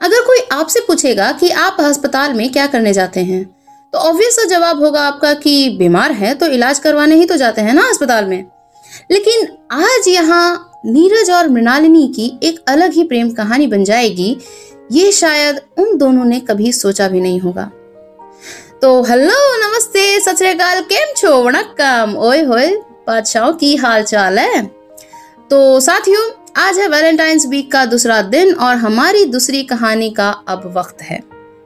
अगर कोई आपसे पूछेगा कि आप अस्पताल में क्या करने जाते हैं तो ऑब्वियस जवाब होगा आपका कि बीमार है तो इलाज करवाने ही तो जाते हैं ना अस्पताल में। लेकिन आज यहाँ नीरज और मृणालिनी की एक अलग ही प्रेम कहानी बन जाएगी, ये शायद उन दोनों ने कभी सोचा भी नहीं होगा। तो हेलो नमस्ते, सत केम छो? वणक्कम। ओए होए, बादशाहों की हाल चाल है। तो साथियों आज है वैलेंटाइंस वीक का दूसरा दिन और हमारी दूसरी कहानी का अब वक्त है।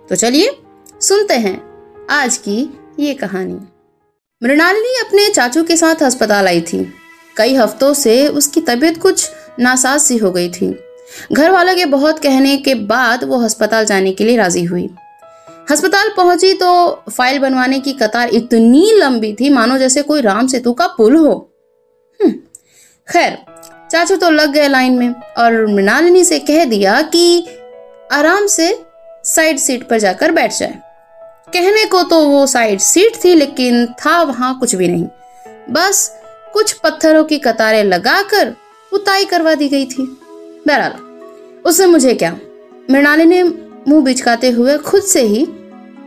तो चलिए सुनते हैं आज की ये कहानी। मृणालिनी अपने चाचू के साथ अस्पताल आई थी। कई हफ्तों से उसकी तबीयत कुछ नासाज सी हो गई थी। घर वालों के बहुत कहने के बाद वो अस्पताल जाने के लिए राज़ी हुई। अस्पताल पहुँची तो फ़ाइल बनवाने की कतार इतनी लंबी थी मानो जैसे कोई राम सेतु का पुल हो। हम्म, खैर चाचू तो लग गए लाइन में और मृणालिनी से कह दिया कि आराम से साइड सीट पर जाकर बैठ जाए। कहने को तो वो साइड सीट थी, लेकिन था वहाँ कुछ भी नहीं। बस कुछ पत्थरों की कतारें लगाकर उताई करवा दी गई थी। बहरहाल उससे मुझे क्या? मृणाली ने मुँह बिचकाते हुए खुद से ही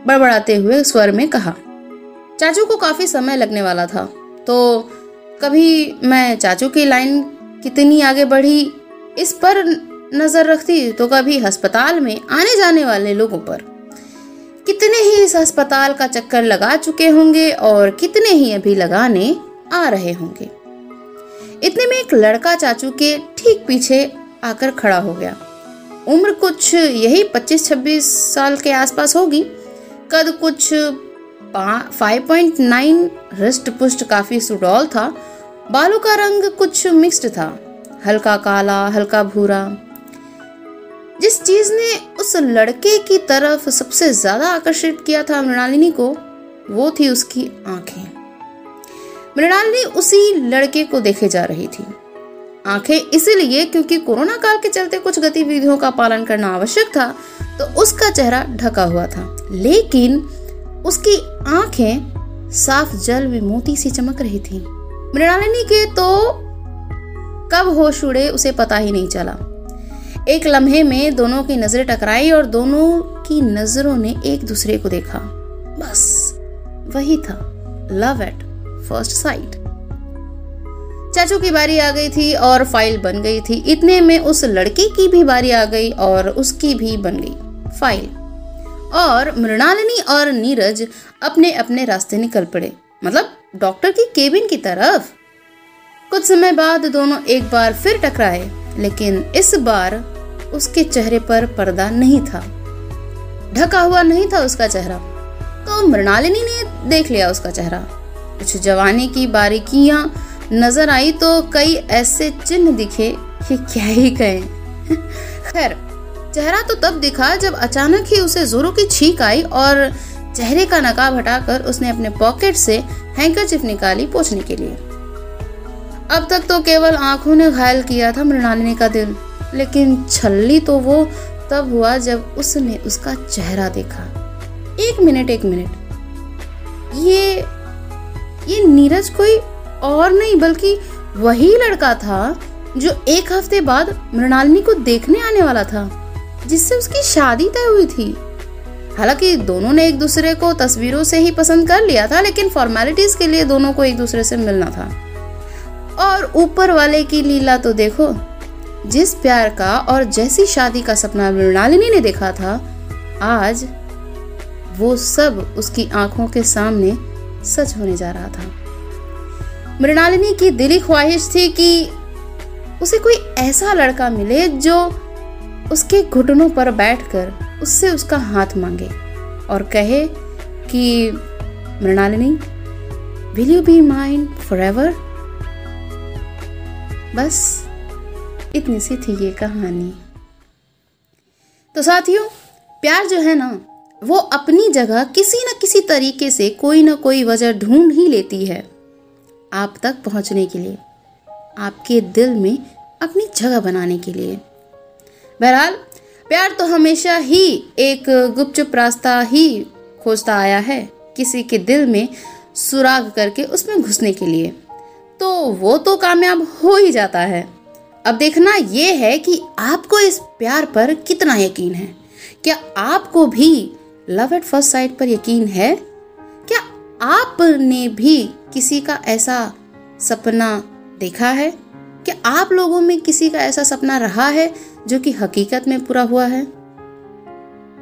बड़बड़ाते हुए स्वर में कहा, चाचू को काफ़ी समय लगने वाला था तो कभी मैं चाचू की लाइन कितनी आगे बढ़ी, इस पर नज़र रखती तो कभी अस्पताल में आने जाने वाले लोगों पर। कितने ही इस अस्पताल का चक्कर लगा चुके होंगे और कितने ही अभी लगाने आ रहे होंगे। इतने में एक लड़का चाचू के ठीक पीछे आकर खड़ा हो गया। उम्र कुछ यही 25-26 साल के आसपास होगी। कद कुछ 5.9 रिस्ट पुष्ट काफ़ी सुडौल था बालों का रंग कुछ मिक्स्ड था, हल्का काला, हल्का भूरा। जिस चीज़ ने उस लड़के की तरफ़ सबसे ज़्यादा आकर्षित किया था मृणालिनी को, वो थी उसकी आँखें। मृणालिनी उसी लड़के को देखे जा रही थी। आँखें इसीलिए क्योंकि कोरोना काल के चलते कुछ गतिविधियों का पालन करना आवश्यक था तो उसका चेहरा ढका हुआ था। लेकिन उसकी आँखें साफ़ जल में मोती सी चमक रही थी। मृणालिनी के तो कब होश उड़े, उसे पता ही नहीं चला। एक लम्हे में दोनों की नज़रें टकराई और दोनों की नज़रों ने एक दूसरे को देखा। बस, वही था। लव एट फ़र्स्ट साइट चाचू की बारी आ गई थी और फ़ाइल बन गई थी। इतने में उस लड़की की भी बारी आ गई और उसकी भी बन गई फ़ाइल और मृणालिनी और नीरज अपने अपने रास्ते निकल पड़े। मतलब डॉक्टर की केबिन की तरफ़। कुछ समय बाद दोनों एक बार फिर टकराए, लेकिन इस बार उसके चेहरे पर पर्दा नहीं था। ढका हुआ नहीं था उसका चेहरा। तो मृणालिनी ने देख लिया उसका चेहरा। कुछ जवानी की बारीकियाँ नज़र आई तो कई ऐसे चिन्ह दिखे कि क्या ही कहें। खैर, चेहरा तो तब दिखा जब अचानक ही उसे जोरों की छींक आई और चेहरे का नकाब हटाकर उसने अपने पॉकेट से हैंकरचिप निकाली पोछने के लिए। अब तक तो केवल आँखों ने घायल किया था मृणालिनी का दिल, लेकिन छल्ली तो वो तब हुआ जब उसने उसका चेहरा देखा। एक मिनट एक मिनट। ये ये नीरज कोई और नहीं, बल्कि वही लड़का था जो एक हफ़्ते बाद मृणालिनी को देखने आने वाला था, जिससे उसकी शादी तय हुई थी। हालाँकि दोनों ने एक दूसरे को तस्वीरों से ही पसंद कर लिया था, लेकिन फॉर्मेलिटीज के लिए दोनों को एक दूसरे से मिलना था। और ऊपर वाले की लीला तो देखो, जिस प्यार का और जैसी शादी का सपना मृणालिनी ने देखा था, आज वो सब उसकी आँखों के सामने सच होने जा रहा था। मृणालिनी की दिली ख्वाहिश थी कि उसे कोई ऐसा लड़का मिले जो उसके घुटनों पर बैठकर उससे उसका हाथ मांगे और कहे कि, Mrinalini will you be mind forever बस, इतनी सी थी ये कहानी। तो साथियों, प्यार जो है ना, वो अपनी जगह किसी न किसी तरीके से कोई ना कोई वजह ढूंढ ही लेती है, आप तक पहुँचने के लिए, आपके दिल में अपनी जगह बनाने के लिए। बहरहाल प्यार तो हमेशा ही एक गुपचुप रास्ता ही खोजता आया है, किसी के दिल में सुराग करके उसमें घुसने के लिए। तो वो तो कामयाब हो ही जाता है। अब देखना ये है कि आपको इस प्यार पर कितना यकीन है। क्या आपको भी लव एट फ़र्स्ट साइट पर यकीन है? क्या आपने भी किसी का ऐसा सपना देखा है? क्या आप लोगों में किसी का ऐसा सपना रहा है जो कि हकीकत में पूरा हुआ है।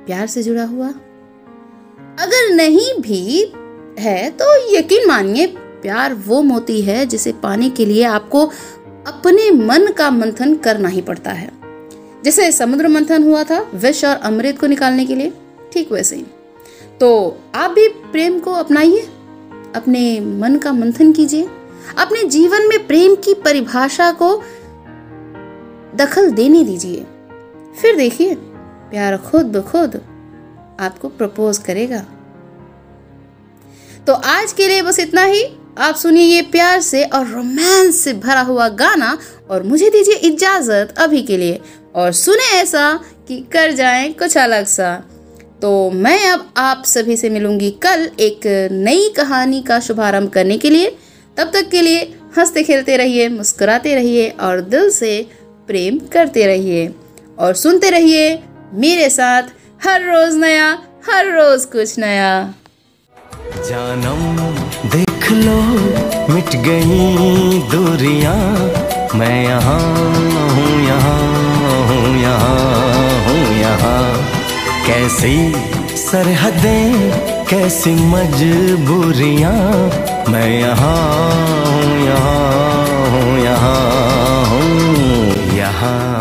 प्यार से जुड़ा हुआ। अगर नहीं भी है तो यकीन मानिए, प्यार वो मोती है जिसे पाने के लिए आपको अपने मन का मंथन करना ही पड़ता है। जैसे समुद्र मंथन हुआ था विष और अमृत को निकालने के लिए, ठीक वैसे ही। तो आप भी प्रेम को अपनाइए, अपने मन का मंथन कीजिए, अपने जीवन में प्रेम की परिभाषा को दखल देने दीजिए। फिर देखिए, प्यार खुद ब खुद आपको प्रपोज करेगा। तो आज के लिए बस इतना ही। आप सुनिए ये प्यार से और रोमांस से भरा हुआ गाना और मुझे दीजिए इजाज़त अभी के लिए। और सुने ऐसा कि कर जाए कुछ अलग सा। तो मैं अब आप सभी से मिलूँगी कल एक नई कहानी का शुभारंभ करने के लिए। तब तक के लिए हँसते खेलते रहिए, मुस्कुराते रहिए और दिल से प्रेम करते रहिए और सुनते रहिए मेरे साथ हर रोज नया, हर रोज कुछ नया। जानम, देख लो, मिट गई दूरियाँ। मैं यहाँ हूँ यहाँ हूँ यहाँ हूँ, यहाँ। कैसी सरहदें, कैसी मजबूरियाँ। मैं यहाँ हूँ यहाँ हूँ यहाँ हूँ। यहाँ